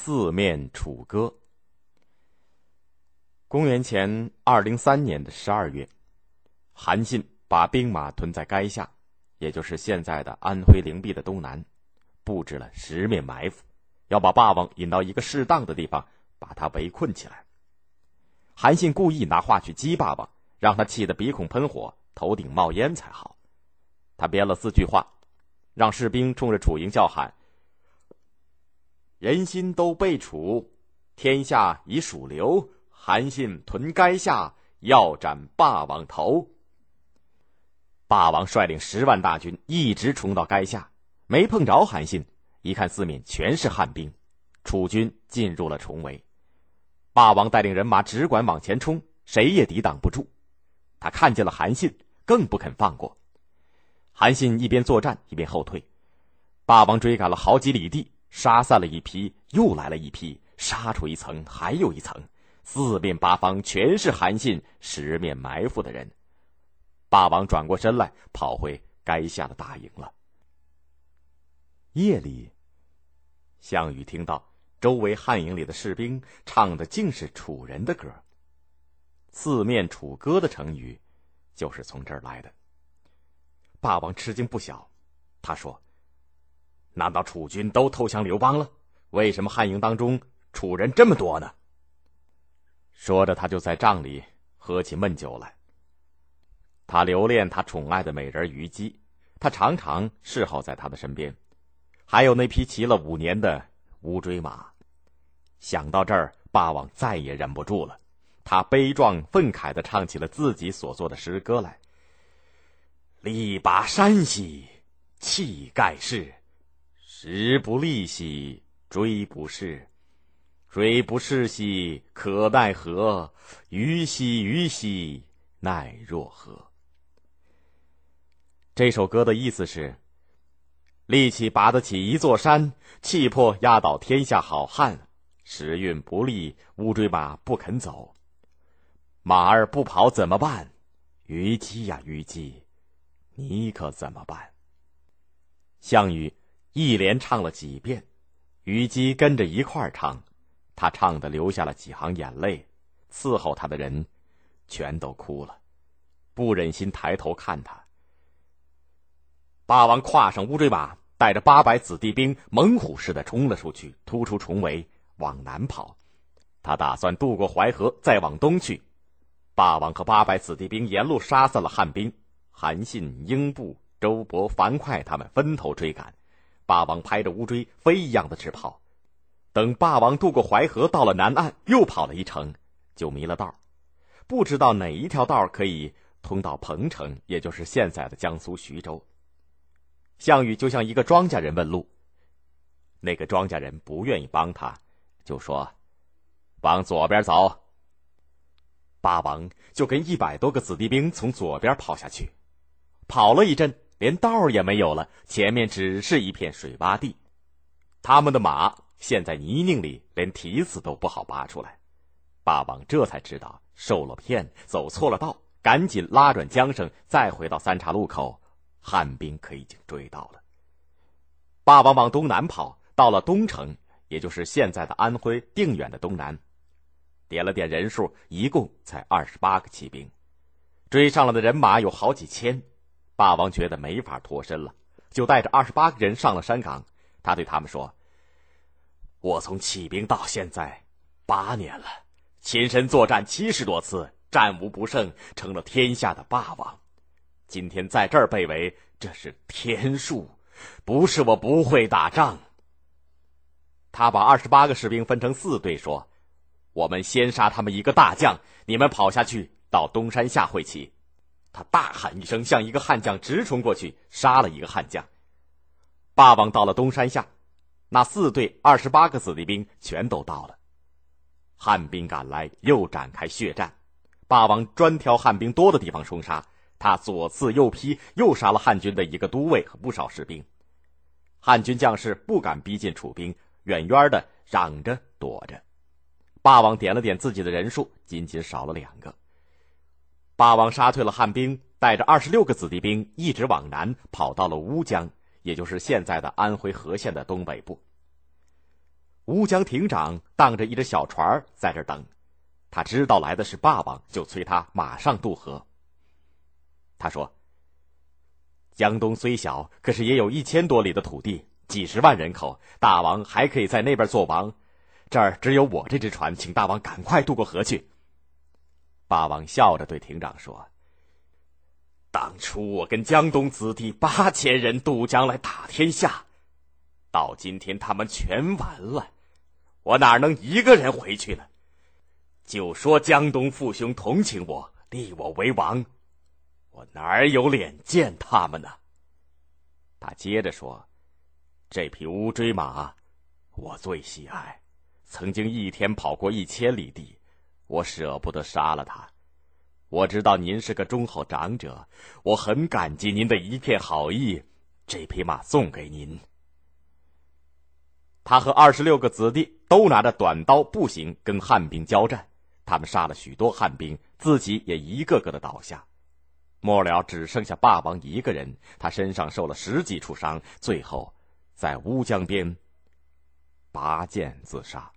四面楚歌。公元前二零三年的十二月，韩信把兵马屯在垓下，也就是现在的安徽灵璧的东南，布置了十面埋伏，要把霸王引到一个适当的地方，把他围困起来。韩信故意拿话去激霸王，让他气得鼻孔喷火、头顶冒烟才好。他编了四句话，让士兵冲着楚营叫喊：“人心都被楚，天下已属刘。”韩信屯垓下，要斩霸王头。霸王率领十万大军一直冲到垓下，没碰着韩信。一看四面全是汉兵，楚军进入了重围。霸王带领人马只管往前冲，谁也抵挡不住。他看见了韩信，更不肯放过。韩信一边作战一边后退，霸王追赶了好几里地，杀散了一批，又来了一批，杀出一层还有一层。四面八方全是韩信十面埋伏的人，霸王转过身来，跑回垓下的大营了。夜里，项羽听到周围汉营里的士兵唱的竟是楚人的歌，“四面楚歌”的成语就是从这儿来的。霸王吃惊不小，他说：“难道楚军都投降刘邦了？为什么汉营当中楚人这么多呢？”说着，他就在帐里喝起闷酒来。他留恋他宠爱的美人虞姬，他常常侍候在他的身边，还有那匹骑了五年的乌骓马。想到这儿，霸王再也忍不住了，他悲壮愤慨的唱起了自己所作的诗歌来：“力拔山兮气盖世，时不利兮骓不逝。”水不逝兮，可奈何；虞兮虞兮，奈若何？这首歌的意思是：力气拔得起一座山，气魄压倒天下好汉。时运不利，乌骓马不肯走，马儿不跑怎么办？虞姬呀，虞姬，你可怎么办？项羽一连唱了几遍，虞姬跟着一块儿唱。他唱的流下了几行眼泪，伺候他的人全都哭了，不忍心抬头看他。霸王跨上乌骓马，带着八百子弟兵，猛虎似的冲了出去，突出重围，往南跑。他打算渡过淮河，再往东去。霸王和八百子弟兵沿路杀死了汉兵，韩信、英布、周勃、樊哙他们分头追赶。霸王拍着乌骓，飞一样的直跑。等霸王渡过淮河，到了南岸，又跑了一程，就迷了道不知道哪一条道可以通到彭城，也就是现在的江苏徐州。项羽就向一个庄稼人问路，那个庄稼人不愿意帮他，就说：“往左边走。”霸王就跟一百多个子弟兵从左边跑下去，跑了一阵，连道也没有了，前面只是一片水洼地，他们的马。陷在泥泞里，连蹄子都不好拔出来。霸王这才知道受了骗，走错了道，赶紧拉转缰绳，再回到三岔路口。汉兵可已经追到了。霸王往东南跑，到了东城，也就是现在的安徽定远的东南，点了点人数，一共才二十八个骑兵，追上了的人马有好几千。霸王觉得没法脱身了，就带着二十八个人上了山岗。他对他们说。我从起兵到现在八年了，亲身作战七十多次，战无不胜，成了天下的霸王。今天在这儿被围，这是天数，不是我不会打仗。他把二十八个士兵分成四队，说：“我们先杀他们一个大将，你们跑下去到东山下会齐。”他大喊一声，向一个悍将直冲过去，杀了一个悍将。霸王到了东山下。那四队二十八个子弟兵全都到了，汉兵赶来，又展开血战。霸王专挑汉兵多的地方冲杀，他左刺右劈，又杀了汉军的一个都尉和不少士兵。汉军将士不敢逼近楚兵，远远的嚷着躲着。霸王点了点自己的人数，仅仅少了两个。霸王杀退了汉兵，带着二十六个子弟兵，一直往南跑到了乌江。也就是现在的安徽和县的东北部。乌江亭长荡着一只小船在这等，他知道来的是霸王，就催他马上渡河。他说：“江东虽小，可是也有一千多里的土地，几十万人口，大王还可以在那边做王。这儿只有我这只船，请大王赶快渡过河去。”霸王笑着对亭长说：“当初我跟江东子弟八千人渡江来打天下，到今天他们全完了，我哪能一个人回去呢？就说江东父兄同情我，立我为王，我哪有脸见他们呢？”他接着说：“这匹乌骓马，我最喜爱，曾经一天跑过一千里地。”我舍不得杀了他，我知道您是个忠厚长者，我很感激您的一片好意，这匹马送给您。他和二十六个子弟都拿着短刀步行跟汉兵交战，他们杀了许多汉兵，自己也一个个的倒下，末了只剩下霸王一个人，他身上受了十几处伤，最后在乌江边拔剑自杀。